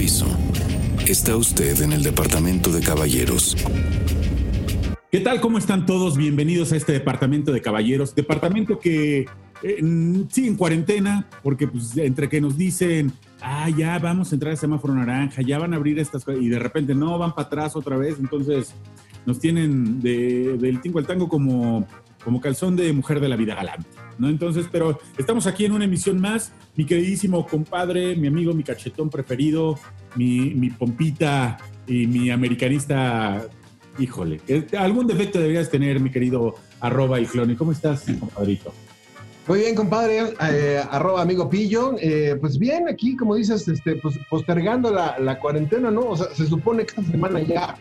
aviso. Está usted en el departamento de caballeros. ¿Qué tal? ¿Cómo están todos? Bienvenidos a este departamento de caballeros. Departamento que eh, sí, en cuarentena, porque pues, entre que nos dicen, ah, ya vamos a entrar al semáforo naranja, ya van a abrir estas cosas, y de repente no, van para atrás otra vez, entonces nos tienen del tingo al tango como, como calzón de mujer de la vida galante, ¿no? Entonces, pero estamos aquí en una emisión más, mi queridísimo compadre, mi amigo, mi cachetón preferido, mi, mi pompita y mi americanista, híjole, algún defecto deberías tener, mi querido arroba y clone. ¿Cómo estás, compadrito? Muy bien, compadre, eh, arroba amigo Pillo. Eh, pues bien, aquí, como dices, este, pues, postergando la, cuarentena, ¿no? O sea, se supone que esta semana ya,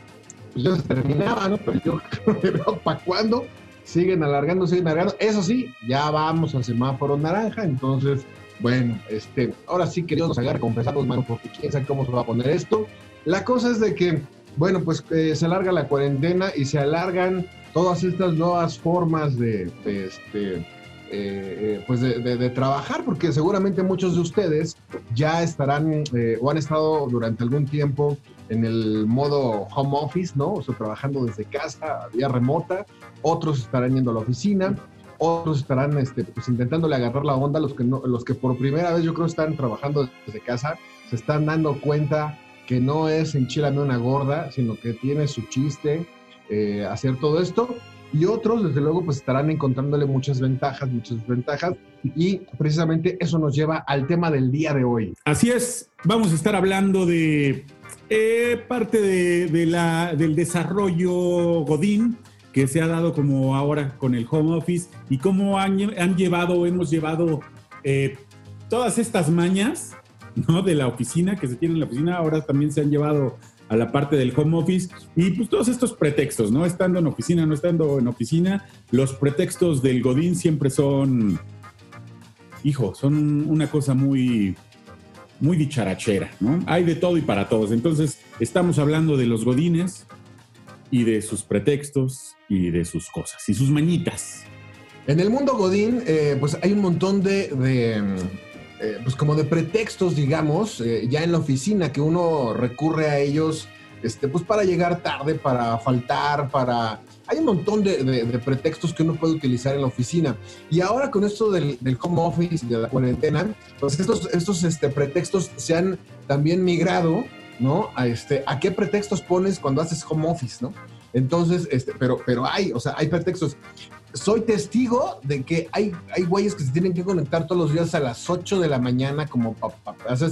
pues, ya se terminaba, ¿no? Pero yo creo ¿para cuándo? Siguen alargando, siguen alargando. Eso sí, ya vamos al semáforo naranja, entonces, bueno, este, ahora sí que Dios nos agarre con pesados manos, porque quién sabe cómo se va a poner esto. La cosa es de que, bueno, pues eh, se alarga la cuarentena y se alargan todas estas nuevas formas de, de este eh, eh, pues de, trabajar, porque seguramente muchos de ustedes ya estarán eh, o han estado durante algún tiempo en el modo home office, ¿no? O sea, trabajando desde casa, vía remota, otros estarán yendo a la oficina, otros estarán este, pues, intentándole agarrar la onda, los que, no, los que por primera vez yo creo están trabajando desde casa, se están dando cuenta que no es enchilame una gorda, sino que tiene su chiste hacer todo esto y otros, desde luego, pues estarán encontrándole muchas ventajas, muchas ventajas, y precisamente eso nos lleva al tema del día de hoy. Así es, vamos a estar hablando de eh, parte de, la, del desarrollo Godín que se ha dado como ahora con el home office y cómo han, han llevado, hemos llevado eh, todas estas mañas ¿no? de la oficina que se tiene en la oficina, ahora también se han llevado a la parte del home office y pues todos estos pretextos, ¿no? Estando en oficina, no estando en oficina, los pretextos del Godín siempre son, hijo, son una cosa muy, muy dicharachera, ¿no? Hay de todo y para todos. Entonces, estamos hablando de los Godines y de sus pretextos y de sus cosas y sus mañitas. En el mundo Godín, eh, pues hay un montón de eh, pues como de pretextos, digamos, eh, ya en la oficina, que uno recurre a ellos, este, pues para llegar tarde, para faltar, para... Hay un montón de, pretextos que uno puede utilizar en la oficina. Y ahora con esto del, home office de la cuarentena, pues estos, estos este, pretextos se han también migrado, ¿no? A, este, ¿A qué pretextos pones cuando haces home office, ¿no? Entonces, este, pero, pero hay, o sea, hay pretextos soy testigo de que hay, hay güeyes que se tienen que conectar todos los días a las 8 de la mañana como para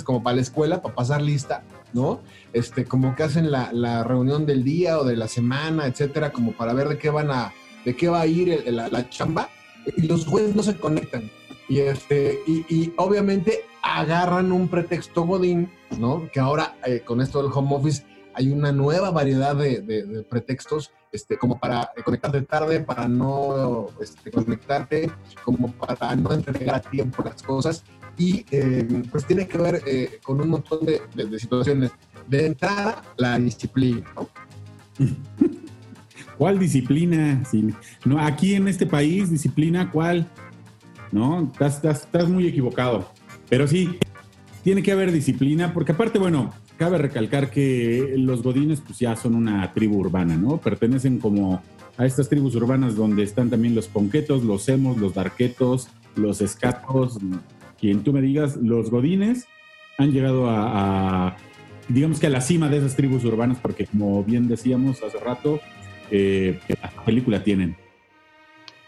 como para la escuela, para pasar lista, ¿no? Este, como que hacen la, la, reunión del día o de la semana, etcétera, como para ver de qué van a, de qué va a ir la, la, chamba, y los güeyes no se conectan. Y este, y, obviamente agarran un pretexto godín, ¿no? Que ahora eh, con esto del home office hay una nueva variedad de, pretextos, este, como para conectarte tarde, para no este, conectarte, como para no entregar a tiempo las cosas. Y eh, pues tiene que ver eh, con un montón de, situaciones. De entrada, la disciplina. ¿Cuál disciplina? no, aquí en este país, disciplina, ¿cuál? No, estás, estás muy equivocado. Pero sí, tiene que haber disciplina, porque aparte, bueno, cabe recalcar que los godines pues ya son una tribu urbana, ¿no? Pertenecen como a estas tribus urbanas donde están también los ponquetos, los hemos, los darquetos, los escatos, quien tú me digas, los godines han llegado a, digamos que a la cima de esas tribus urbanas, porque como bien decíamos hace rato, eh, la película tienen.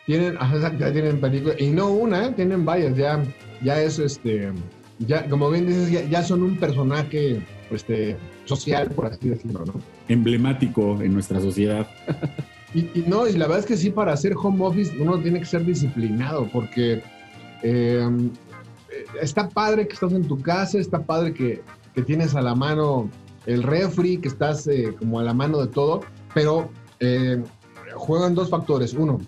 Tienen, ya tienen película, y no una, ¿eh? tienen varias, ya, ya es este, ya, como bien dices, ya son un personaje este, social, por así decirlo, ¿no? Emblemático en nuestra sociedad. Y, no, y la verdad es que sí, para hacer home office uno tiene que ser disciplinado, porque em, eh, está padre que estás en tu casa, está padre que, que tienes a la mano el refri, que estás eh, como a la mano de todo, pero eh, juegan dos factores. Uno,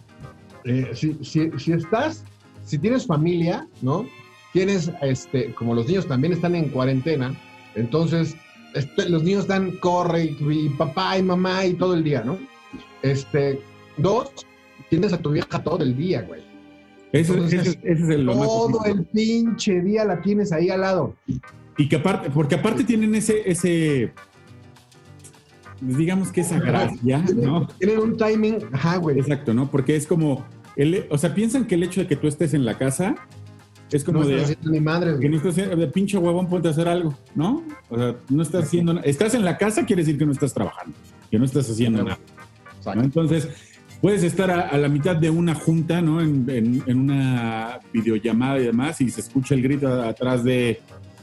si, si, si, estás, si tienes familia, ¿no? Tienes, este, como los niños también están en cuarentena, entonces, este, los niños están, corre, y, papá y mamá y todo el día, ¿no? Este, dos, tienes a tu vieja todo el día, güey. Eso, es el Todo el pinche día la tienes ahí al lado. Y que aparte, porque aparte tienen ese, ese, digamos que esa gracia, ¿no? Tienen un timing, ajá, güey. Exacto, ¿no? Porque es como, el, o sea, piensan que el hecho de que tú estés en la casa es como no de... haciendo mi madre, Que no estás de pinche huevón, ponte a hacer algo, ¿no? O sea, no estás haciendo nada. Estás en la casa, quiere decir que no estás trabajando, que no estás haciendo nada. Entonces, puedes estar a, a la mitad de una junta, ¿no? En, en- en una videollamada y demás, y se escucha el grito atrás de,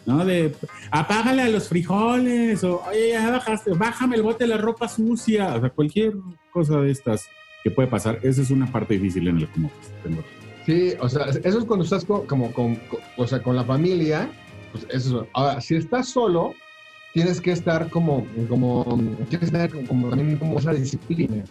¿no? De, apágale a los frijoles, o, oye, ya bajaste, bájame el bote de la ropa sucia, o sea, cualquier cosa de estas que puede pasar. Esa es una parte difícil en el tengo- Sí, o sea, eso es cuando estás co- como con, co- o sea, con la familia, pues eso. es- Ahora, si estás solo, tienes que estar como, como, tienes que tener como, como también como esa disciplina.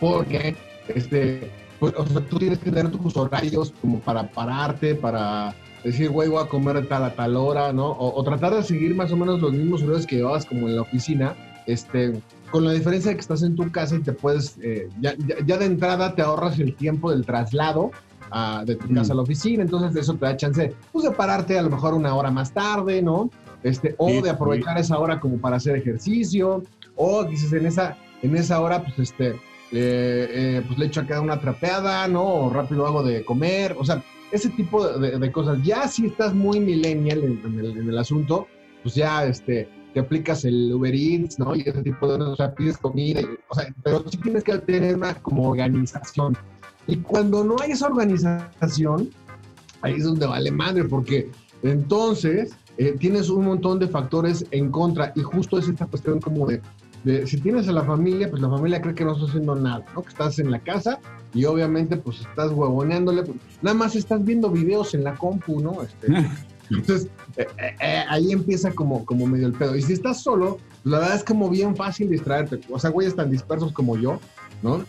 Porque, este, pues, o sea, tú tienes que tener tus horarios como para pararte, para decir, güey, voy a comer tal a tal hora, ¿no? O, o tratar de seguir más o menos los mismos horarios que llevabas como en la oficina, este, con la diferencia de que estás en tu casa y te puedes, eh, ya, ya, ya de entrada te ahorras el tiempo del traslado a- de tu casa Mm. a la oficina, entonces eso te da chance, pues de pararte a lo mejor una hora más tarde, ¿no? Este, o Sí, de aprovechar esa hora como para hacer ejercicio, o dices en esa, en esa hora, pues este, eh, eh, pues le echo acá una trapeada, ¿no? O rápido hago de comer, o sea, ese tipo de, cosas. Ya si estás muy millennial en, en el, en el asunto, pues ya este, te aplicas el Uber Eats, ¿no? Y ese tipo de, o sea, pides comida, y- o sea, pero sí tienes que tener una como organización. Y cuando no hay esa organización, ahí es donde vale madre, porque entonces eh, tienes un montón de factores en contra y justo es esta cuestión como de, de, si tienes a la familia, pues la familia cree que no estás haciendo nada, ¿no? Que estás en la casa y obviamente pues estás huevoneándole, pues, nada más estás viendo videos en la compu, ¿no? Este, entonces, eh, eh, eh, ahí empieza como, como medio el pedo. Y si estás solo, pues, la verdad es como bien fácil distraerte. O sea, güeyes tan dispersos como yo, ¿no?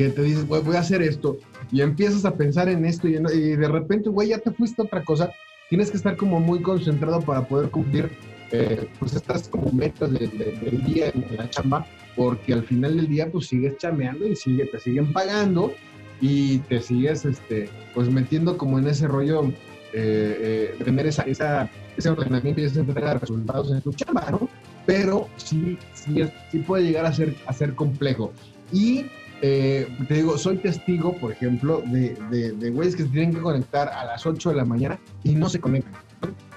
Que te dices, güey, voy a hacer esto. Y empiezas a pensar en esto y, en- y de repente, güey, ya te fuiste a otra cosa. Tienes que estar como muy concentrado para poder cumplir, eh, pues, estas como metas de- de- del día en, la chamba. Porque al final del día, pues, sigues chameando y sigue, te siguen pagando y te sigues, este, pues, metiendo como en ese rollo eh, eh, tener esa, esa, ese ordenamiento y esa entrega de resultados en tu chamba, ¿no? Pero sí, sí, sí puede llegar a ser, a ser complejo. Y eh, te digo, soy testigo, por ejemplo, de, de, güeyes que se tienen que conectar a las 8 de la mañana y no se conectan.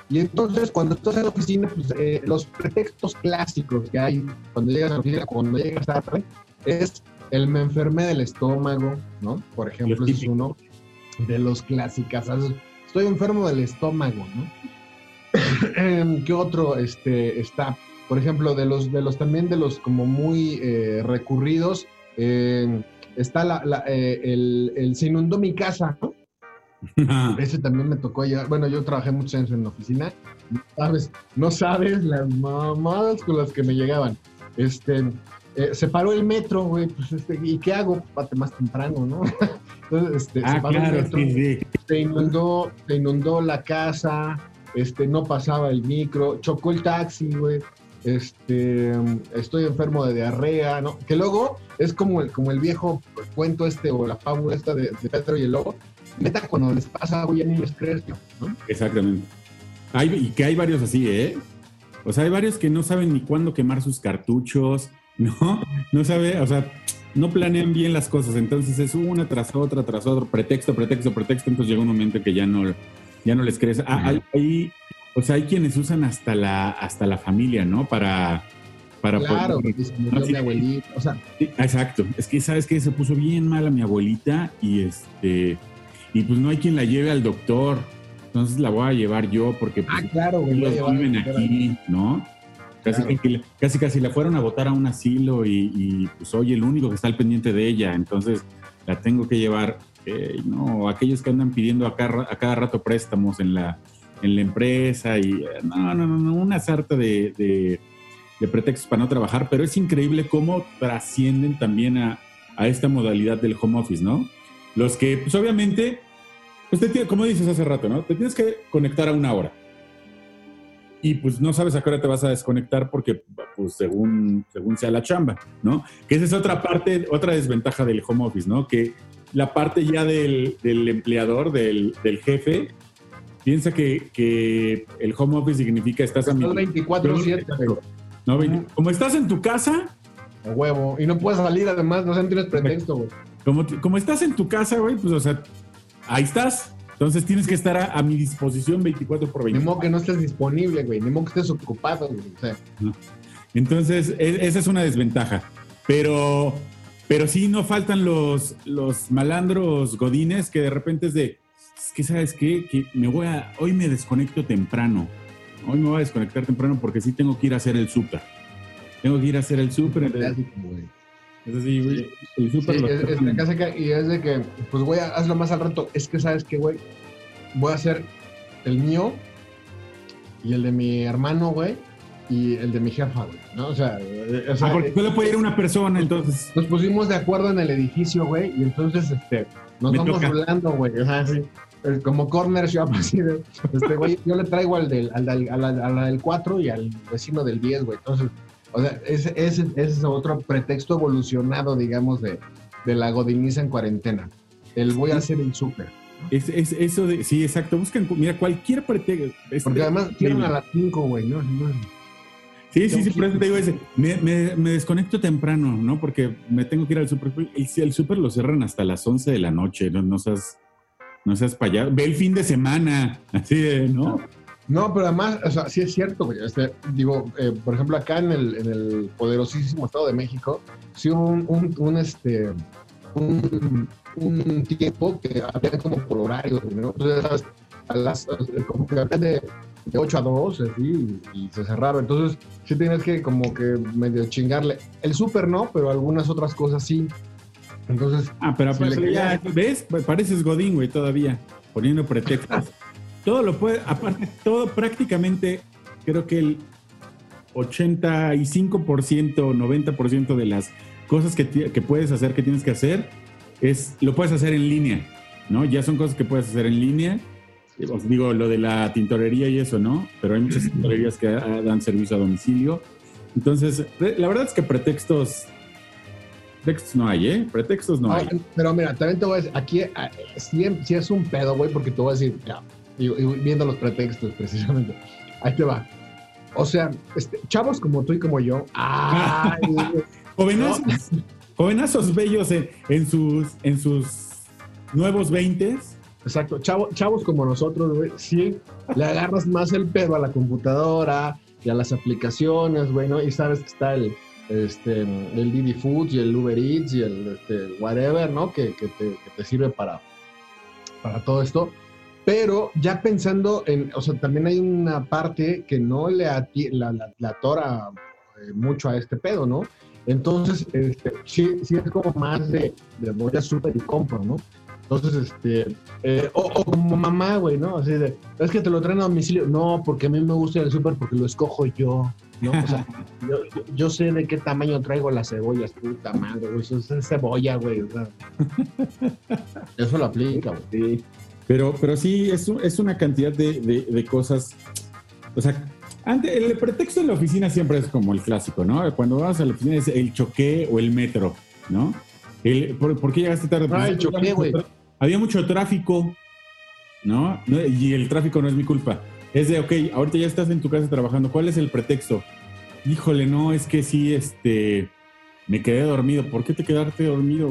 Y entonces, cuando estás en la oficina, pues, eh, los pretextos clásicos que hay cuando llegas a la oficina, cuando llegas tarde, es el me enfermé del estómago, ¿no? Por ejemplo, ese es uno de los clásicos. Estoy enfermo del estómago, ¿no? Em, ¿Qué otro este, está? Por ejemplo, de los, de los también de los como muy eh, recurridos, eh, está la, la, eh, el, el se inundó mi casa, ¿no? Ese también me tocó llegar. Bueno, yo trabajé muchos años en la oficina. No sabes, no sabes las mamadas con las que me llegaban. Este, eh, se paró el metro, güey. Pues este, ¿y qué hago? Pate más temprano, ¿no? Entonces, este, se ah, paró el claro, metro sí, sí. se inundó, se inundó la casa, este, no pasaba el micro, chocó el taxi, güey. Este, estoy enfermo de diarrea, ¿no? Que luego es como el, como el viejo cuento este o la fábula esta de, de Pedro y el lobo. Neta, cuando les pasa, güey, ya ni les crees, ¿no? Exactamente. Hay, y que hay varios así, ¿eh? O sea, hay varios que no saben ni cuándo quemar sus cartuchos, ¿no? No sabe, o sea, no planean bien las cosas. Entonces es una tras otra, tras otro, pretexto, pretexto, pretexto. Entonces llega un momento que ya no, ya no les crees. Ah, hay, hay- o sea, hay quienes usan hasta la, hasta la familia, ¿no? Para, para Claro, poder- No, sí. mi abuelita, o sea, Sí, exacto. Es que sabes que se puso bien mal a mi abuelita y este y pues no hay quien la lleve al doctor. Entonces la voy a llevar yo porque pues, ah, claro, güey, llevar- viven aquí, ¿no? Casi, Claro. que, casi casi la fueron a votar a un asilo y, y, pues soy el único que está al pendiente de ella, entonces la tengo que llevar. Eh, no, aquellos que andan pidiendo a cada, a cada rato préstamos en la, en la empresa y eh, no, no, no, una sarta de, de, pretextos para no trabajar, pero es increíble cómo trascienden también a, a esta modalidad del home office, ¿no? Los que, pues obviamente, pues te como dices hace rato, ¿no? Te tienes que conectar a una hora. Y pues no sabes a qué hora te vas a desconectar porque, pues según, según sea la chamba, ¿no? Que esa es otra parte, otra desventaja del home office, ¿no? Que la parte ya del, del empleador, del, del jefe, piensa que, que el home office significa estás a mi... Estás 24/7, güey. No, como estás en tu casa, A huevo. Y no puedes salir además, no tienes pretexto, güey. como, como estás en tu casa, güey, pues, o sea, ahí estás. Entonces tienes que estar a, a mi disposición 24 por Ni 20. modo que no estés disponible, güey. Ni modo que estés ocupado, güey. O sea, Entonces, e- esa es una desventaja. Pero, pero sí no faltan los, los malandros godines que de repente es de, es que sabes qué, que me voy a, hoy me desconecto temprano. Hoy me voy a desconectar temprano porque sí tengo que ir a hacer el súper. Tengo que ir a hacer el súper. entonces- güey. Es así, güey, el súper Sí, lo- es, es la casa que, y es de que, pues güey, hazlo más al rato. Es que sabes que, güey, voy a hacer el mío y el de mi hermano, güey, y el de mi jefa, güey, ¿no? O sea, eh, o sea, Ah, porque solo puede ir una persona, entonces. nos pusimos de acuerdo en el edificio, güey, y entonces, este, nos Me vamos toca. hablando, güey, o sea, sí. Eh, Como corner shop, así de, este, güey, yo le traigo al del, al, del- a la, a la del 4 y al vecino del 10, güey. Entonces, o sea, ese, ese, ese es otro pretexto evolucionado, digamos, de, de la godiniza en cuarentena. El voy a hacer el súper. Es, es- eso de, sí, exacto. Buscan, mira, cualquier pretexto. este, Porque además cierran a las 5, güey, ¿no? No, Sí, sí, sí, por eso te digo ese. Me, me- me desconecto temprano, ¿no? Porque me tengo que ir al súper. Y si el súper lo cierran hasta las 11 de la noche, no, no seas, no seas allá. Ve el fin de semana, así de, ¿no? No, pero además, o sea, sí es cierto, güey. Este, digo, eh, por ejemplo, acá en el, en el poderosísimo Estado de México, sí hubo un, un, un, este, un, un tiempo que había como por horario, ¿no? Entonces, a las, como que había de, de 8 a 2, así, y, y se cerraba. Entonces, sí tienes que como que medio chingarle. El súper no, pero algunas otras cosas sí. Entonces, Ah, pero, Si pero le ya, ¿ves? Pareces Godín, güey, todavía, poniendo pretextos. todo lo puede, aparte, todo prácticamente, creo que el 85%, 90% de las cosas que, que puedes hacer, que tienes que hacer, es, lo puedes hacer en línea, ¿no? Ya son cosas que puedes hacer en línea. Os digo, lo de la tintorería y eso, ¿no? Pero hay muchas tintorerías que dan servicio a domicilio. Entonces, la verdad es que pretextos, pretextos no hay, ¿eh? Pretextos no Ah, hay. pero mira, también te voy a decir, aquí ah, sí, sí es un pedo, güey, porque te voy a decir, ya, y, y viendo los pretextos precisamente, ahí te va. O sea, este, chavos como tú y como yo, ay, Jovenazos, jovenazos bellos en, en sus, en sus nuevos veintes. Exacto, chavo- chavos como nosotros, güey, sí, le agarras más el pedo a la computadora y a las aplicaciones, güey, ¿no? Y sabes que está el, este, el Didi Foods y el Uber Eats y el este, whatever, ¿no? Que, que te, que te sirve para, para todo esto. Pero ya pensando en, o sea, también hay una parte que no le ati- la, la, la atora eh, mucho a este pedo, ¿no? Entonces, este, sí, sí es como más de, de voy a súper y compro, ¿no? Entonces, este, eh, o, o como mamá, güey, ¿no? Así de, es que te lo traen a domicilio. No, porque a mí me gusta al súper porque lo escojo yo, ¿no? O sea, yo, yo- yo sé de qué tamaño traigo las cebollas, puta madre, güey. Eso es cebolla, güey. o sea. Eso lo aplica, güey. Sí. Pero, pero sí, es, un- es una cantidad de, de- de cosas. O sea, antes, el pretexto en la oficina siempre es como el clásico, ¿no? Cuando vas a la oficina es el choque o el metro, ¿no? El, ¿por, por qué llegaste tarde? Ah, el había choqué, güey. Había mucho tráfico, ¿no? Y el tráfico no es mi culpa. Es de, ok, ahorita ya estás en tu casa trabajando. ¿Cuál es el pretexto? Híjole, no, es que sí, este, me quedé dormido. ¿Por qué te quedaste dormido?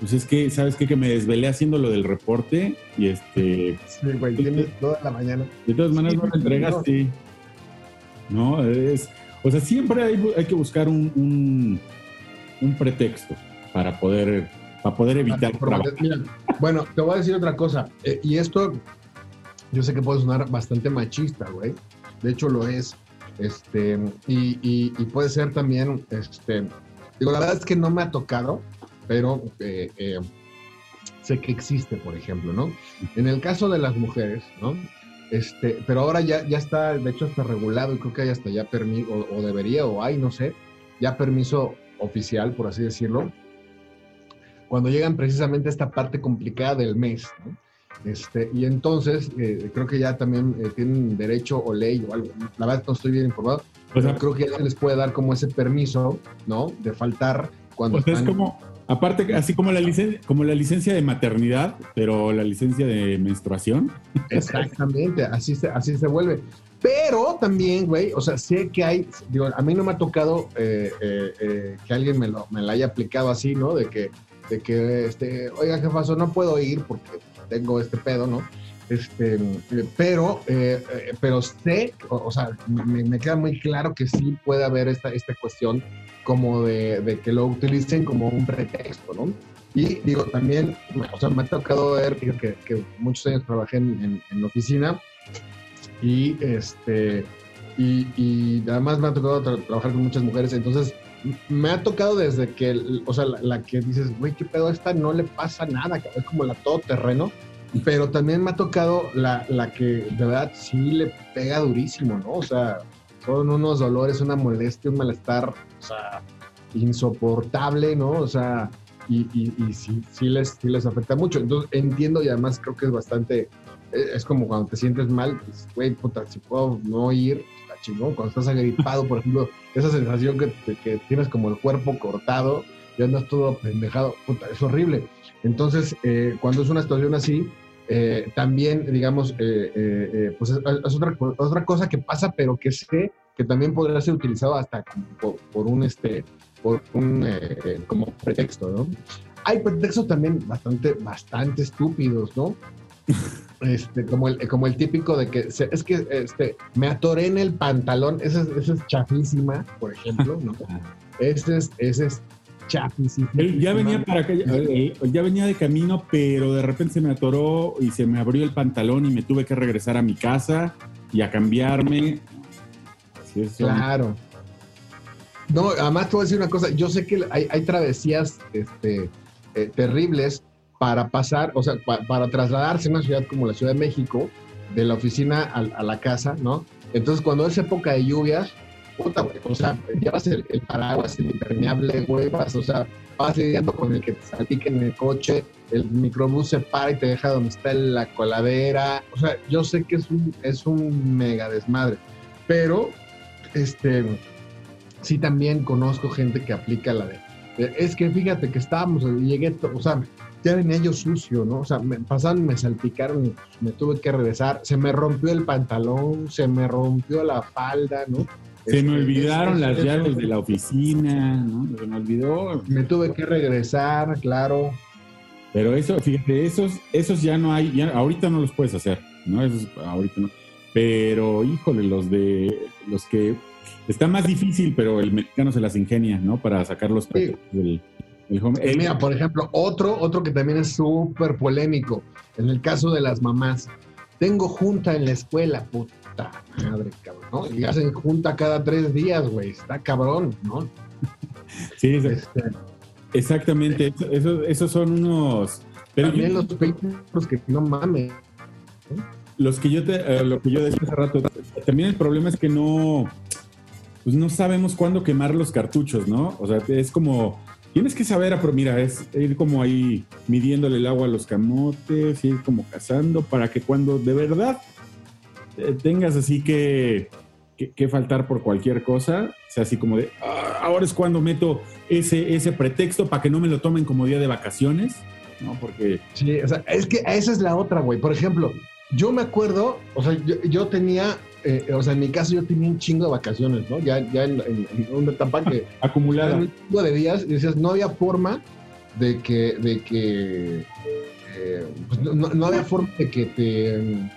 Pues es que, ¿sabes qué? Que me desvelé haciendo lo del reporte y este, Sí, güey, tienes toda la mañana. de todas maneras Sí, no lo entregaste. No, es, o sea, siempre hay, hay que buscar un, un, un pretexto para poder, para poder evitar. Mira, bueno, te voy a decir otra cosa. eh, y esto, yo sé que puede sonar bastante machista, güey. De hecho, lo es. Este, y, y- y puede ser también, este, digo, la verdad es que no me ha tocado, pero eh, eh, sé que existe, por ejemplo, ¿no? En el caso de las mujeres, ¿no? Este, pero ahora ya, ya está, de hecho, está regulado y creo que hay hasta ya permiso, o, o debería, o hay, no sé, ya permiso oficial, por así decirlo, cuando llegan precisamente a esta parte complicada del mes, ¿no? Este, y entonces, eh, creo que ya también eh, tienen derecho o ley o algo. La verdad no estoy bien informado, O pero sea, creo que ya se les puede dar como ese permiso, ¿no? De faltar cuando o sea, es están- como, Aparte, así como la, licencia, como la licencia de maternidad, pero la licencia de menstruación. Exactamente, así se, así se vuelve. Pero también, güey, o sea, sé que hay, digo, a mí no me ha tocado eh, eh, eh, que alguien me lo, me la haya aplicado así, ¿no? De que, de que, este, oiga, ¿qué pasó? No puedo ir porque tengo este pedo, ¿no? Este, pero, pero sé, o, sea, me, me, queda muy claro que sí puede haber esta, esta cuestión como de, de, que lo utilicen como un pretexto, ¿no? Y digo, también, o sea, me ha tocado ver, que, que muchos años trabajé en, en, en oficina y este y, y, además me ha tocado tra trabajar con muchas mujeres, entonces me ha tocado desde que, o sea, la, que dices, güey, qué pedo esta, no le pasa nada, es como la todoterreno, pero también me ha tocado la, la que de verdad sí le pega durísimo, ¿no? O sea, son unos dolores, una molestia, un malestar, o sea, insoportable, ¿no? O sea, y, y, sí, sí, les, sí les afecta mucho. Entonces entiendo y además creo que es bastante, es como cuando te sientes mal, pues, güey, puta, si puedo no ir, chingón. Cuando estás agripado, por ejemplo, esa sensación que, que tienes como el cuerpo cortado y andas todo pendejado, puta, es horrible. Entonces, eh, cuando es una situación así, eh, también, digamos, eh, eh, pues es, es, otra, otra cosa que pasa, pero que sé que también podría ser utilizado hasta por, por un, este, por un, como pretexto, ¿no? Hay pretextos también bastante, bastante estúpidos, ¿no? Este, como, el, como el típico de que se, es que este, me atoré en el pantalón, esa es, esa es chafísima, por ejemplo, ¿no? Ese es, ese es chafísima. Ya venía para acá, ya venía de camino, pero de repente se me atoró y se me abrió el pantalón y me tuve que regresar a mi casa y a cambiarme. Así es, claro. No, además te voy a decir una cosa, yo sé que hay, hay travesías este, eh, terribles para pasar, o sea, pa, para trasladarse a una ciudad como la Ciudad de México, de la oficina a, a la casa, ¿no? Entonces, cuando es época de lluvias, puta, güey, o sea, llevas el, el, paraguas, el impermeable, güey, vas, o sea, vas lidiando con el que te salpique en el coche, el microbús se para y te deja donde está la coladera, o sea, yo sé que es un, es un mega desmadre, pero, este, sí también conozco gente que aplica la de, es que fíjate que estábamos, llegué, o sea, ya venía yo sucio, ¿no? O sea, me pasaron, me salpicaron me tuve que regresar. Se me rompió el pantalón, se me rompió la falda, ¿no? Se me olvidaron es, las es, llaves de la oficina, ¿no? Se me olvidó. Me tuve que regresar, claro. Pero eso, fíjate, esos, esos ya no hay, ya, ahorita no los puedes hacer, ¿no? Esos, ahorita no. Pero, híjole, los de, los que, está más difícil, pero el mexicano se las ingenia, ¿no? Para sacar los sí. del, el home. El, mira, por ejemplo, otro, otro que también es súper polémico, en el caso de las mamás. Tengo junta en la escuela, puta madre, cabrón, ¿no? Y hacen junta cada tres días, güey, está cabrón, ¿no? Sí, este, exactamente, esos eso, eso son unos... Pero también yo, los peitos que no mames. Los que yo te, eh, lo que yo decía hace rato, también el problema es que no, pues no sabemos cuándo quemar los cartuchos, ¿no? O sea, es como Tienes que saber, pero mira, es ir como ahí midiéndole el agua a los camotes, ir como cazando para que cuando de verdad tengas así que, que, que faltar por cualquier cosa, sea así como de, ah, ahora es cuando meto ese, ese pretexto para que no me lo tomen como día de vacaciones, ¿no? Porque... Sí, o sea, es que esa es la otra, güey. Por ejemplo, yo me acuerdo, o sea, yo, yo tenía eh, o sea, en mi caso yo tenía un chingo de vacaciones, ¿no? Ya, ya en, en, en una etapa que... Acumulada. Un chingo de días y decías, no había forma de que... De que eh, pues no, no, había forma de que te...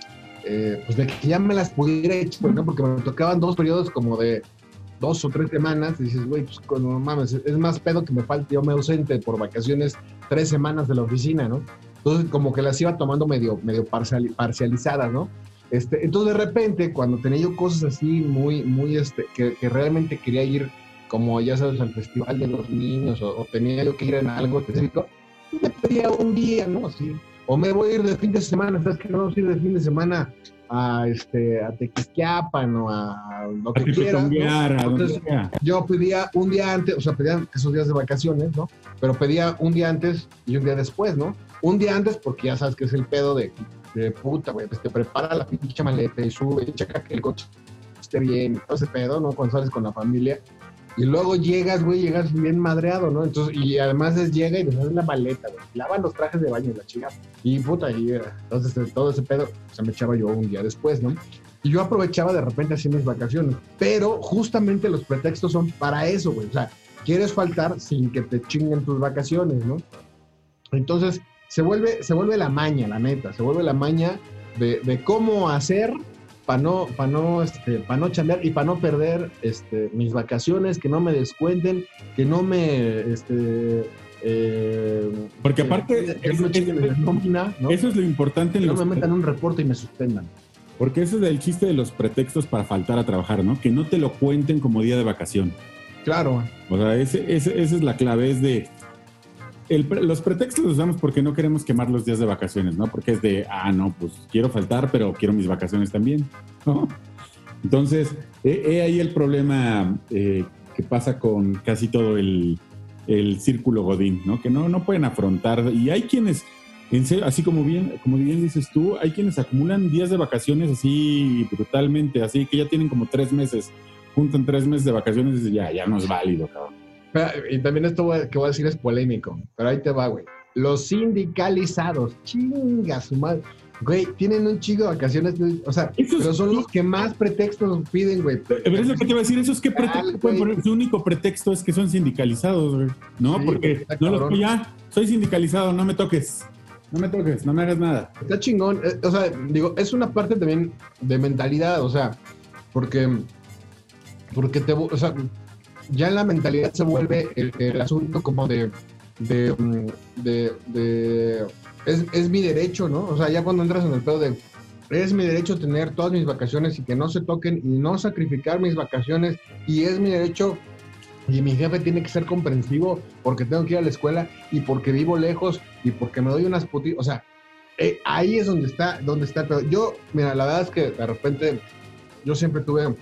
Eh, pues de que ya me las pudiera echar, por ejemplo, porque me tocaban dos periodos como de dos o tres semanas y dices, güey, pues no mames, es más pedo que me falte, yo me ausente por vacaciones tres semanas de la oficina, ¿no? Entonces como que las iba tomando medio, medio parcial, parcializadas, ¿no? Este, entonces de repente, cuando tenía yo cosas así muy, muy, este, que, que, realmente quería ir, como ya sabes, al festival de los niños, o, o tenía yo que ir en algo específico, me pedía un día, ¿no? Así, o me voy a ir de fin de semana, ¿sabes que no vamos a ir de fin de semana a, este, a Tequisquiapan o a lo que quieras, ¿no? Entonces, yo pedía un día antes, o sea, pedía esos días de vacaciones, ¿no? Pero pedía un día antes y un día después, ¿no? Un día antes porque ya sabes que es el pedo de de puta, güey, pues te prepara la pinche maleta y sube, checa que el coche esté bien, todo ese pedo, ¿no? Cuando sales con la familia. Y luego llegas, güey, llegas bien madreado, ¿no? Entonces, y además es llega y deshaces la maleta, güey. Lavan los trajes de baño y la chica. Y puta, y entonces eh, todo ese pedo se me echaba yo un día después, ¿no? Y yo aprovechaba de repente así mis vacaciones. Pero justamente los pretextos son para eso, güey. O sea, quieres faltar sin que te chinguen tus vacaciones, ¿no? Entonces, se vuelve, se vuelve la maña, la neta. Se vuelve la maña de, de cómo hacer para no, para no, este, no chambear y para no perder este, mis vacaciones, que no me descuenten, que no me, este, eh, porque aparte eso, es lo importante en que no me metan un reporte y me suspendan. Porque ese es el chiste de los pretextos para faltar a trabajar, ¿no? Que no te lo cuenten como día de vacación. Claro. O sea, ese, esa es la clave, es de, los pretextos los usamos porque no queremos quemar los días de vacaciones, ¿no? Porque es de, ah, no, pues quiero faltar, pero quiero mis vacaciones también, ¿no? Entonces, he, ahí el problema eh, que pasa con casi todo el, círculo Godín, ¿no? Que no, no pueden afrontar. Y hay quienes, así como bien, como bien dices tú, hay quienes acumulan días de vacaciones así brutalmente, así que ya tienen como tres meses, juntan tres meses de vacaciones y ya, ya no es válido, cabrón. Y también esto que voy a decir es polémico, pero ahí te va, güey. Los sindicalizados, chinga su madre. Güey, tienen un chico de vacaciones, o sea, pero son los que más pretextos piden, güey. Pero es lo que te iba a decir, eso es que pretexto Su único pretexto es que son sindicalizados, güey. No, porque no los ya, soy sindicalizado, no me toques. No me toques, no me hagas nada. Está chingón. Eh, o sea, digo, es una parte también de mentalidad, o sea, porque porque te, o sea, ya en la mentalidad se vuelve el, asunto como de, de, mm, es, mi derecho, ¿no? O sea, ya cuando entras en el pedo de, es mi derecho tener todas mis vacaciones y que no se toquen y no sacrificar mis vacaciones y es mi derecho y mi jefe tiene que ser comprensivo porque tengo que ir a la escuela y porque vivo lejos y porque me doy unas putitas, o sea, eh, ahí es donde está, donde está el Yo, mira, la verdad es que de repente yo siempre tuve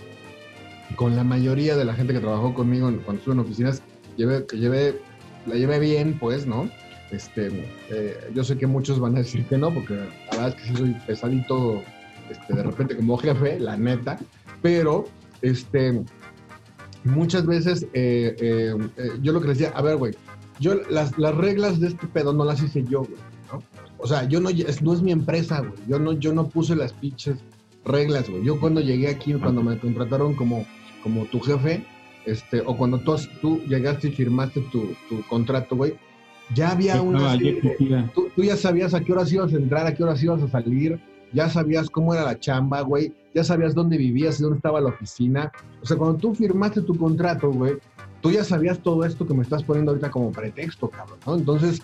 con la mayoría de la gente que trabajó conmigo cuando estuve en oficinas, llevé, que llevé, la llevé bien, pues, ¿no? Este, eh, yo sé que muchos van a decir que no, porque la verdad es que sí soy pesadito, este, de repente como jefe, la neta, pero, este, muchas veces eh, eh, yo lo que les decía, a ver, güey, yo las, las reglas de este pedo no las hice yo, güey, ¿no? O sea, yo no, no es mi empresa, güey, yo no, yo no puse las pinches reglas, güey. Yo cuando llegué aquí, cuando me contrataron como como tu jefe, este, o cuando tú, tú llegaste y firmaste tu, tu contrato, güey, ya había una... tú, tú, ya sabías a qué horas ibas a entrar, a qué horas ibas a salir, ya sabías cómo era la chamba, güey, ya sabías dónde vivías y dónde estaba la oficina. O sea, cuando tú firmaste tu contrato, güey, tú ya sabías todo esto que me estás poniendo ahorita como pretexto, cabrón, ¿no? Entonces,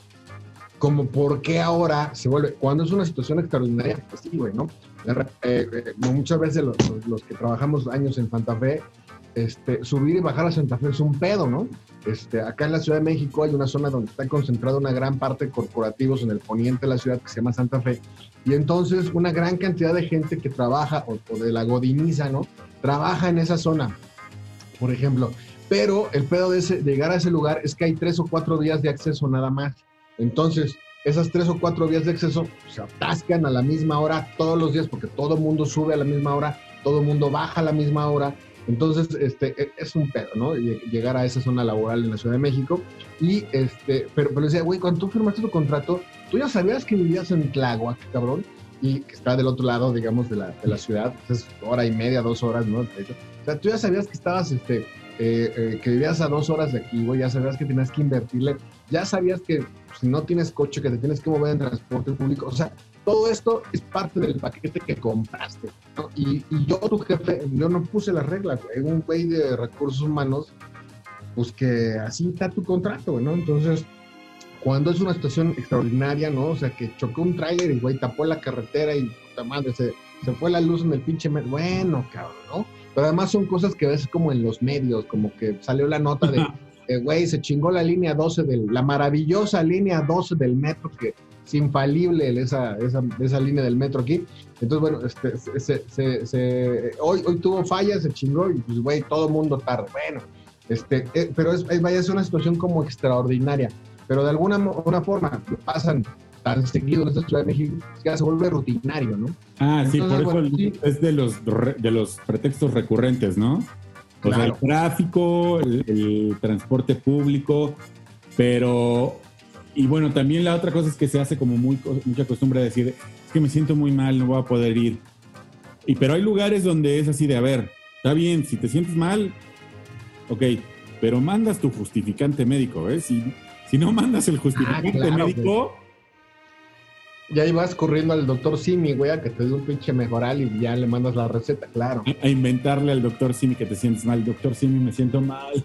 como por qué ahora se vuelve, cuando es una situación extraordinaria, pues sí, güey, ¿no? Eh, eh, muchas veces los, los, que trabajamos años en Santa Fe, este, subir y bajar a Santa Fe es un pedo, ¿no? Este, acá en la Ciudad de México hay una zona donde está concentrada una gran parte de corporativos en el poniente de la ciudad que se llama Santa Fe. Y entonces una gran cantidad de gente que trabaja, o, de la godiniza, ¿no? Trabaja en esa zona, por ejemplo. Pero el pedo de, llegar a ese lugar es que hay tres o cuatro días de acceso nada más. Entonces, esas tres o cuatro días de acceso se atascan a la misma hora todos los días porque todo mundo sube a la misma hora, todo mundo baja a la misma hora entonces, este, e, es un pedo, ¿no? Llegar a esa zona laboral en la Ciudad de México. Y, este, pero, pero decía, güey, cuando tú firmaste tu contrato, tú ya sabías que vivías en Tláhuac, cabrón, y que está del otro lado, digamos, de la, de la ciudad, pues es hora y media, dos horas, ¿no? O sea, tú ya sabías que estabas, este, eh, eh, que vivías a dos horas de aquí, güey, ya sabías que tenías que invertirle, ya sabías que si no tienes coche, que te tienes que mover en transporte público, o sea, todo esto es parte del paquete que compraste. ¿no? Y, yo, tu jefe, yo no puse las reglas, güey. Un güey de recursos humanos, pues que así está tu contrato, ¿no? Entonces, cuando es una situación extraordinaria, ¿no? O sea, que chocó un tráiler y, güey, tapó la carretera y, puta madre, se, se fue la luz en el pinche... Bueno, cabrón, ¿no? Pero además son cosas que ves como en los medios, como que salió la nota de, güey, se chingó la línea 12 del, la maravillosa línea 12 del metro que es infalible esa, esa, esa, línea del metro aquí. Entonces, bueno, este, se, se, hoy, hoy tuvo fallas, se chingó y pues, güey, todo mundo tarde. Bueno, este, eh, pero es, vaya, es una situación como extraordinaria. Pero de alguna una forma pasan tan seguido en esta Ciudad de México ya se vuelve rutinario, ¿no? Ah, sí, por eso es de los, de los pretextos recurrentes, ¿no? O sea, el tráfico, el, el transporte público, pero... Y bueno, también la otra cosa es que se hace como muy, mucha costumbre de decir, es que me siento muy mal, no voy a poder ir. Y pero hay lugares donde es así de, a ver, está bien, si te sientes mal, ok, pero mandas tu justificante médico, ¿ves? Si, si no mandas el justificante claro, médico, Ya ibas corriendo al doctor Simi, güey, a que te dé un pinche mejoral y ya le mandas la receta, claro. a inventarle al doctor Simi que te sientes mal. Doctor Simi, me siento mal.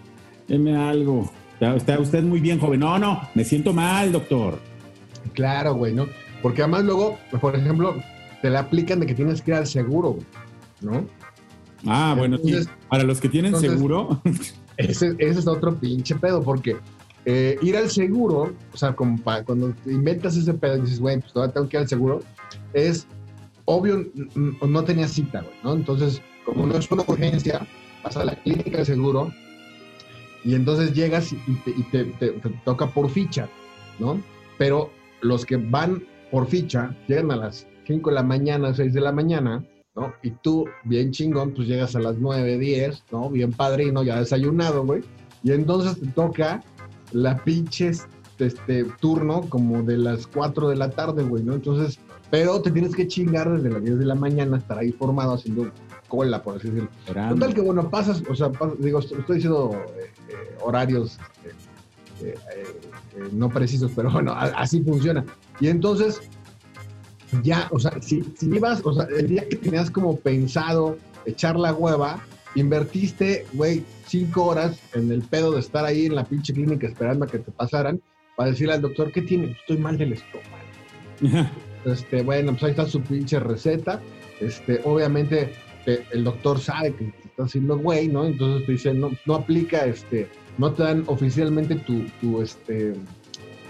Deme algo. Está, está usted muy bien, joven. No, no, me siento mal, doctor. Claro, güey, ¿no? Porque además luego, por ejemplo, te la aplican de que tienes que ir al seguro, ¿no? Ah, bueno, sí. Para los que tienen entonces- seguro, Ese, ese es otro pinche pedo, porque eh, ir al seguro, o sea, como pa- cuando te inventas ese pedo y dices, güey, pues todavía tengo que ir al seguro, es obvio, no tenía cita, güey, ¿no? Entonces, como no es una urgencia, vas a la clínica de seguro y entonces llegas y te, y te- toca por ficha, ¿no? Pero los que van por ficha llegan a las 5 de la mañana, 6 de la mañana, ¿no? Y tú, bien chingón, pues llegas a las 9, 10, ¿no? Bien padrino, ya desayunado, güey. Y entonces te toca la pinche este, turno como de las 4 de la tarde, güey, ¿no? Entonces, pero te tienes que chingar desde las 10 de la mañana, estar ahí formado haciendo cola, por así decirlo. Esperando. Total que, bueno, pasas, o sea, digo, estoy diciendo eh, eh, horarios este, eh, eh, eh, no precisos, pero bueno, a- así funciona. Y entonces, ya, o sea, si, si ibas, o sea, el día que tenías como pensado echar la hueva, invertiste, güey, cinco horas en el pedo de estar ahí en la pinche clínica esperando a que te pasaran para decirle al doctor, ¿qué tiene? Estoy mal del estómago. Este, bueno, pues ahí está su pinche receta. Este, obviamente el doctor sabe que te está haciendo güey, ¿no? Entonces te dice, no, no aplica, este, no te dan oficialmente tu, tu este,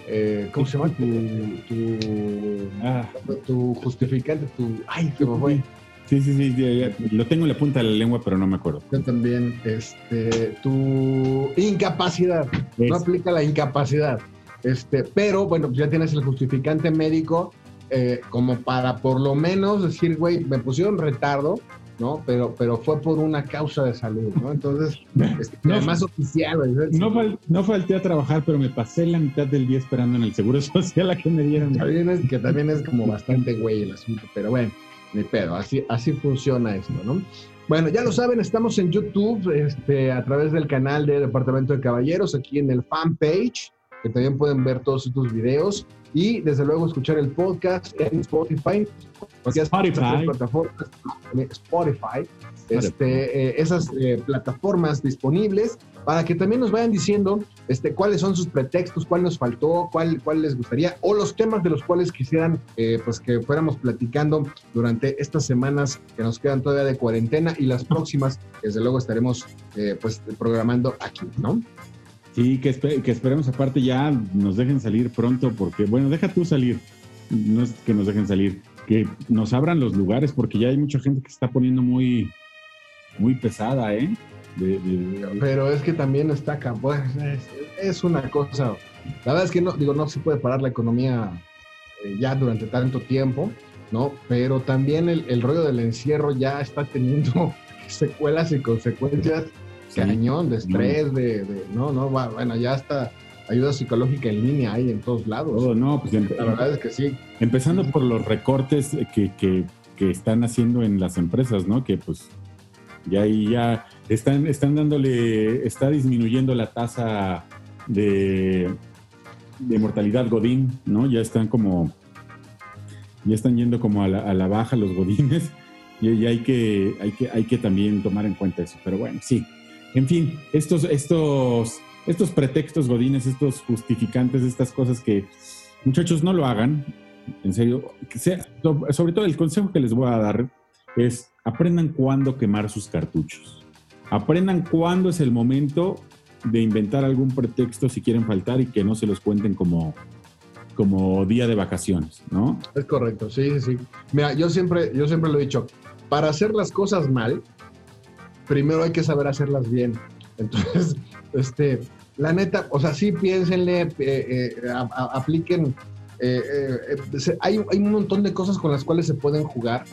eh, ¿cómo se llama? Tu, tu, Ah, tu justificante, tu, ay, se me fue. sí, sí, sí, Lo tengo en la punta de la lengua, pero no me acuerdo. Yo también, este, tu incapacidad, no aplica la incapacidad. Este, pero bueno, ya tienes el justificante médico eh, como para por lo menos decir, güey, me pusieron retardo, ¿no? Pero, pero fue por una causa de salud, ¿no? Entonces, este, No. además oficial, güey. No, fal- no falté a trabajar, pero me pasé la mitad del día esperando en el seguro social a que me dieran. También es, que también es como bastante güey el asunto, pero bueno, ni pedo, así, así funciona esto, ¿no? Bueno, ya lo saben, estamos en YouTube, este, a través del canal de Departamento de Caballeros, aquí en el fanpage, que también pueden ver todos estos videos y desde luego escuchar el podcast en Spotify, Spotify. plataformas, Spotify, este, eh, esas eh, plataformas disponibles para que también nos vayan diciendo este, cuáles son sus pretextos, cuál nos faltó, cuál, cuál les gustaría, o los temas de los cuales quisieran eh, pues que fuéramos platicando durante estas semanas que nos quedan todavía de cuarentena y las próximas, desde luego estaremos eh, pues programando aquí, ¿no? Sí, que, espe- que esperemos aparte ya nos dejen salir pronto, porque, bueno, deja tú salir, no es que nos dejen salir, que nos abran los lugares, porque ya hay mucha gente que se está poniendo muy, muy pesada, ¿eh? De- Pero es que también está acá, es, es una cosa, la verdad es que no, digo, no se puede parar la economía eh, ya durante tanto tiempo, ¿no? Pero también el, el rollo del encierro ya está teniendo secuelas y consecuencias Sí. cañón, de estrés, de, de- no, no, bueno, ya está ayuda psicológica en línea ahí en todos lados. todo, no, pues La verdad es que sí. empezando por los recortes que, que, que están haciendo en las empresas, ¿no? Que pues ya ahí ya están, están dándole, está disminuyendo la tasa de, de mortalidad Godín, ¿no? Ya están como, ya están yendo como a la, a la baja los Godines y, y hay, que, hay, que, hay que también tomar en cuenta eso. Pero bueno, sí. En fin, estos, estos, estos pretextos Godines, estos justificantes, estas cosas que muchachos no lo hagan, en serio, sobre todo el consejo que les voy a dar es aprendan cuándo quemar sus cartuchos. Aprendan cuándo es el momento de inventar algún pretexto si quieren faltar y que no se los cuenten como, como día de vacaciones, ¿no? Es correcto, sí, sí, sí. Mira, yo siempre, yo siempre lo he dicho, para hacer las cosas mal, primero hay que saber hacerlas bien. Entonces, este, la neta, o sea, sí piénsenle, eh, eh, a- a- apliquen, eh, se- hay, hay un montón de cosas con las cuales se pueden jugar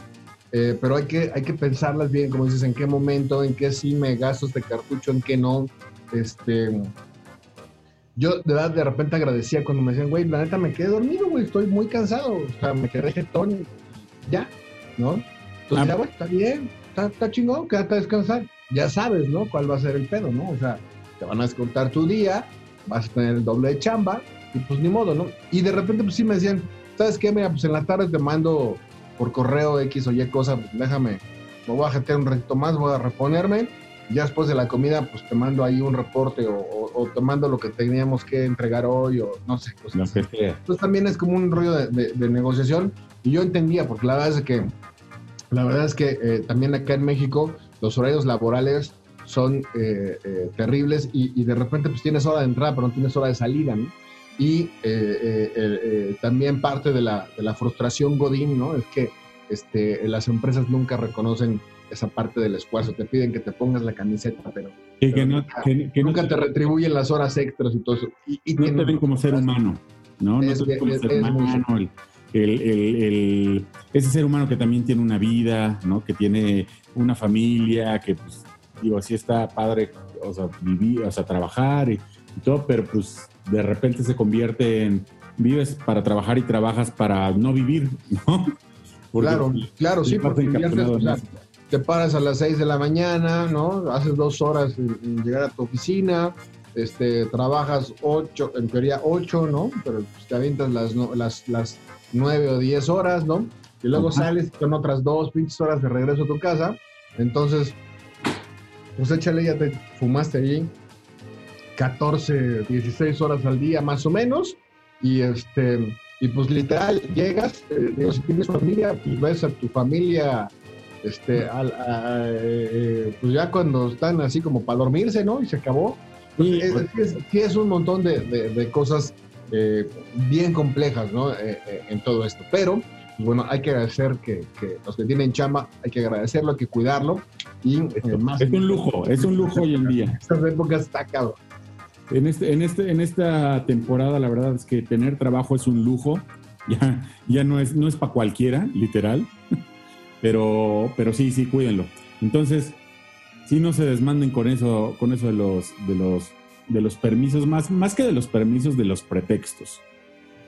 pero hay que, hay que pensarlas bien, como dices, en qué momento, en qué sí me gasto este cartucho, en qué no. Este, yo de verdad de repente agradecía cuando me decían, güey, la neta me quedé dormido, güey, estoy muy cansado, o sea, me quedé jetón, ya, ¿no? Entonces, ya, güey, está bien, está, está chingón, quédate a descansar. Ya sabes, ¿no? Cuál va a ser el pedo, ¿no? O sea, te van a descontar tu día, vas a tener el doble de chamba, y pues ni modo, ¿no? Y de repente, pues sí me decían, ¿sabes qué? Mira, pues en la tarde te mando por correo X o Y cosa, pues déjame, me voy a jetear un ratito más, voy a reponerme. Ya después de la comida, pues te mando ahí un reporte o, te mando lo que teníamos que entregar hoy o no sé. Pues, Entonces también es como un rollo de, negociación y yo entendía, porque la verdad es que, la verdad es que eh, también acá en México los horarios laborales son eh, eh, terribles y, y, de repente pues tienes hora de entrada, pero no tienes hora de salida, ¿no? Y eh, eh, también parte de la, de la, frustración Godín, ¿no? Es que este, las empresas nunca reconocen esa parte del esfuerzo. Te piden que te pongas la camiseta, pero, que, nunca, te retribuyen las horas extras y todo eso. Y, no te ven como ser humano, ¿no? No te ven como ser humano. El, el, ese ser humano que también tiene una vida, ¿no? Que tiene una familia, que, pues, digo, así está padre, o sea, vivir, o sea, trabajar y todo, pero pues de repente se convierte en vives para trabajar y trabajas para no vivir, ¿no? claro, claro, sí, porque te paras a las 6 de la mañana, ¿no? Haces dos horas en, llegar a tu oficina, este, trabajas ocho, en teoría ocho, ¿no? Pero pues, te avientas las, las, las 9 o 10 horas, ¿no? Y luego sales con otras dos pinches horas de regreso a tu casa. Entonces, pues échale, ya te fumaste allí 14, 16 horas al día más o menos. Y este y pues literal llegas, eh, si tienes familia, pues ves a tu familia este eh, pues ya cuando están así como para dormirse, ¿no? Y se acabó. Pues sí, es, un montón de, de, cosas eh, bien complejas, ¿no? en todo esto. Pero, pues bueno, hay que agradecer que, que, los que tienen chamba, hay que agradecerlo, hay que cuidarlo. Y, más es un lujo, es un lujo hoy en día. Estas épocas está cabrón. En, este, en, este, en esta temporada, la verdad es que tener trabajo es un lujo. Ya, ya no es, no es para cualquiera, literal. Pero, pero sí, sí, cuídenlo. Entonces, sí no se desmanden con eso, con eso de los, de los, de los permisos, más, más que de los permisos, de los pretextos.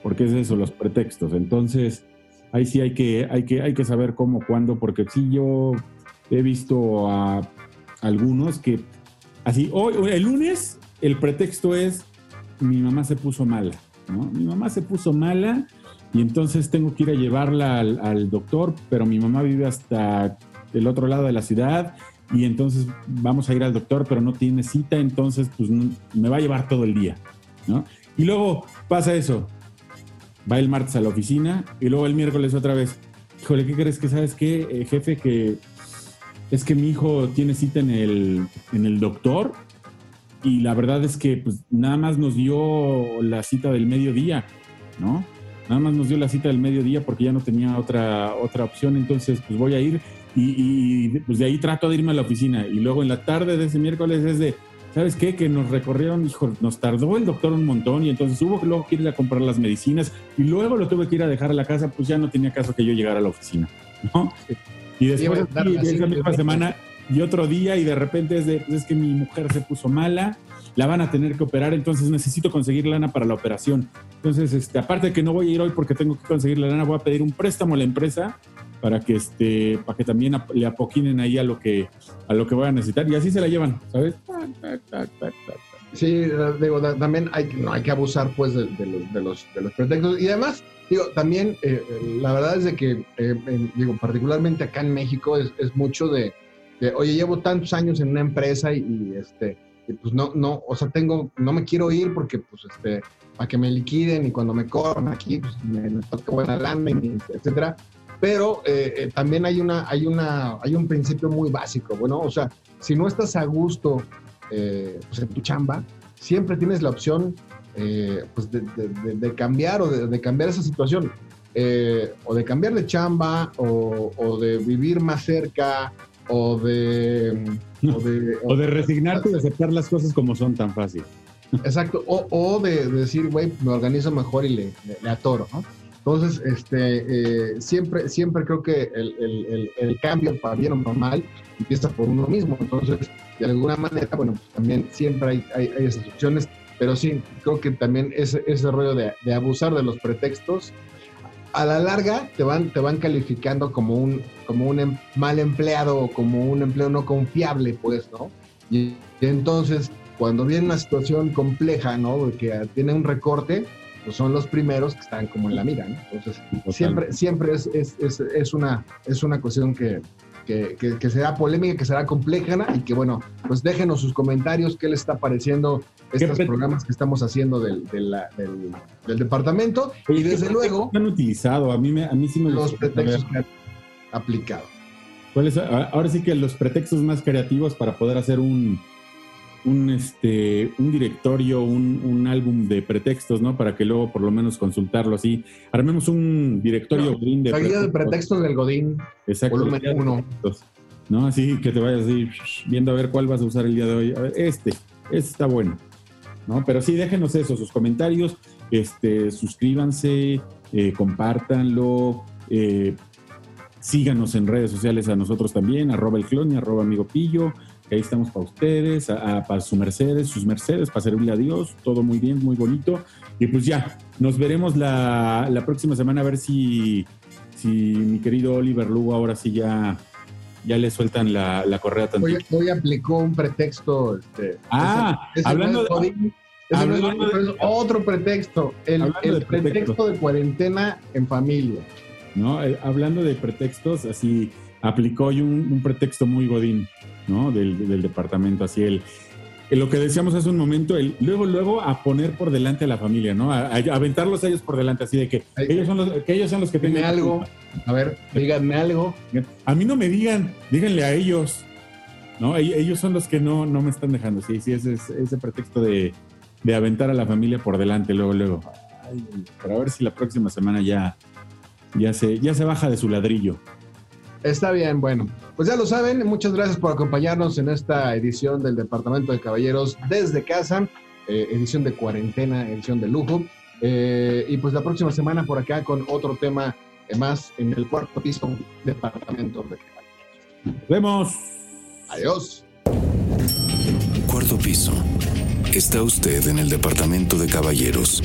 Porque es eso, los pretextos. Entonces, ahí sí hay que, hay que, hay que saber cómo, cuándo, porque sí yo he visto a algunos que así, hoy, el lunes el pretexto es, mi mamá se puso mala. Mi mamá se puso mala y entonces tengo que ir a llevarla al, doctor, pero mi mamá vive hasta el otro lado de la ciudad y entonces vamos a ir al doctor, pero no tiene cita, entonces pues me va a llevar todo el día, ¿no? Y luego pasa eso, va el martes a la oficina y luego el miércoles otra vez, híjole, ¿qué crees que sabes qué, eh, jefe? Que es que mi hijo tiene cita en el, en el doctor y la verdad es que pues nada más nos dio la cita del mediodía, ¿no? Nada más nos dio la cita del mediodía porque ya no tenía otra, otra opción, entonces pues voy a ir y, pues de ahí trato de irme a la oficina y luego en la tarde de ese miércoles es de, ¿sabes qué? Que nos recorrieron, hijo, nos tardó el doctor un montón y entonces hubo que luego que ir a comprar las medicinas y luego lo tuve que ir a dejar a la casa, pues ya no tenía caso que yo llegara a la oficina, ¿no? Y después, esa misma semana, y otro día y de repente es de, pues es que mi mujer se puso mala, la van a tener que operar, entonces necesito conseguir lana para la operación. Entonces, este, aparte de que no voy a ir hoy porque tengo que conseguir la lana, voy a pedir un préstamo a la empresa para que este para que también le apoquinen ahí a lo que a lo que voy a necesitar y así se la llevan, ¿sabes? Sí, digo, también hay, no hay que abusar pues de, los, de, los, de los pretextos y además digo, también eh, la verdad es de que eh, digo, particularmente acá en México es, es mucho de oye, llevo tantos años en una empresa y, este, pues no, no, o sea, tengo, no me quiero ir porque, pues, este, para que me liquiden y cuando me corran aquí, pues me, toca buena lana, etcétera. Pero eh, eh, también hay una, hay una, hay un principio muy básico, bueno, o sea, si no estás a gusto, eh, pues en tu chamba, siempre tienes la opción, pues, de, de, cambiar o de, cambiar esa situación. o de cambiar de chamba o, o de vivir más cerca o de... O de, resignarte y aceptar las cosas como son tan fácil. Exacto, o, de, decir, güey, me organizo mejor y le, le, atoro, ¿no? Entonces, este, eh, siempre, siempre creo que el, el, cambio para bien o para mal empieza por uno mismo. Entonces, de alguna manera, bueno, pues también siempre hay, hay, hay esas opciones, pero sí, creo que también ese, ese rollo de, de, abusar de los pretextos, a la larga te van, te van calificando como un, como un em, mal empleado o como un empleo no confiable, pues, ¿no? Y, y entonces, cuando viene una situación compleja, ¿no? Que tiene un recorte, pues son los primeros que están como en la mira, ¿no? Entonces, siempre, siempre es, es, es, es, una, es una cuestión que, que, que, que, será polémica, que será compleja y que, bueno, pues déjenos sus comentarios, qué les está pareciendo estos programas que estamos haciendo del, del, del, del departamento. y desde luego... han utilizado? A mí, me, a mí sí me Los pretextos que han aplicado. ¿Cuáles? Ahora sí que los pretextos más creativos para poder hacer un un, este, un directorio, un, un, álbum de pretextos, ¿no? Para que luego por lo menos consultarlo así. Armemos un directorio no, Godín de pretextos. de pretextos del Godín. Exacto. Volumen uno. ¿No? Así que te vayas así viendo a ver cuál vas a usar el día de hoy. A ver, este, este está bueno. ¿No? Pero sí, déjenos eso, sus comentarios, este, suscríbanse, eh, compártanlo, eh, síganos en redes sociales a nosotros también, arroba el clon y arroba amigo pillo, ahí estamos para ustedes, a, a, para su Mercedes, sus Mercedes, para servirle a Dios, todo muy bien, muy bonito. Y pues ya, nos veremos la, la próxima semana a ver si, si mi querido Oliver Lugo ahora sí ya, ya le sueltan la, la correa también. Hoy, hoy, aplicó un pretexto. Este, ah, ese, ese hablando no es, de... Hablando no es, de, otro pretexto, el, el de pretexto. pretexto de cuarentena en familia. ¿no? Eh, hablando de pretextos, así aplicó hoy un, un pretexto muy godín. ¿no? Del, del, departamento, así el, el, lo que decíamos hace un momento, el luego, luego a poner por delante a la familia, ¿no? A, a aventarlos a ellos por delante, así de que Ay, ellos son los que ellos son los que tienen algo. A ver, díganme algo. A mí no me digan, díganle a ellos. ¿No? Ellos son los que no, no me están dejando. Sí, sí, ese, ese pretexto de, de aventar a la familia por delante, luego, luego. Ay, para ver si la próxima semana ya, ya, se, ya se baja de su ladrillo. Está bien, bueno. Pues ya lo saben, muchas gracias por acompañarnos en esta edición del Departamento de Caballeros desde casa, eh, edición de cuarentena, edición de lujo. Eh, y pues la próxima semana por acá con otro tema más en el cuarto piso Departamento de Caballeros. Nos vemos. Adiós. Cuarto piso. Está usted en el Departamento de Caballeros.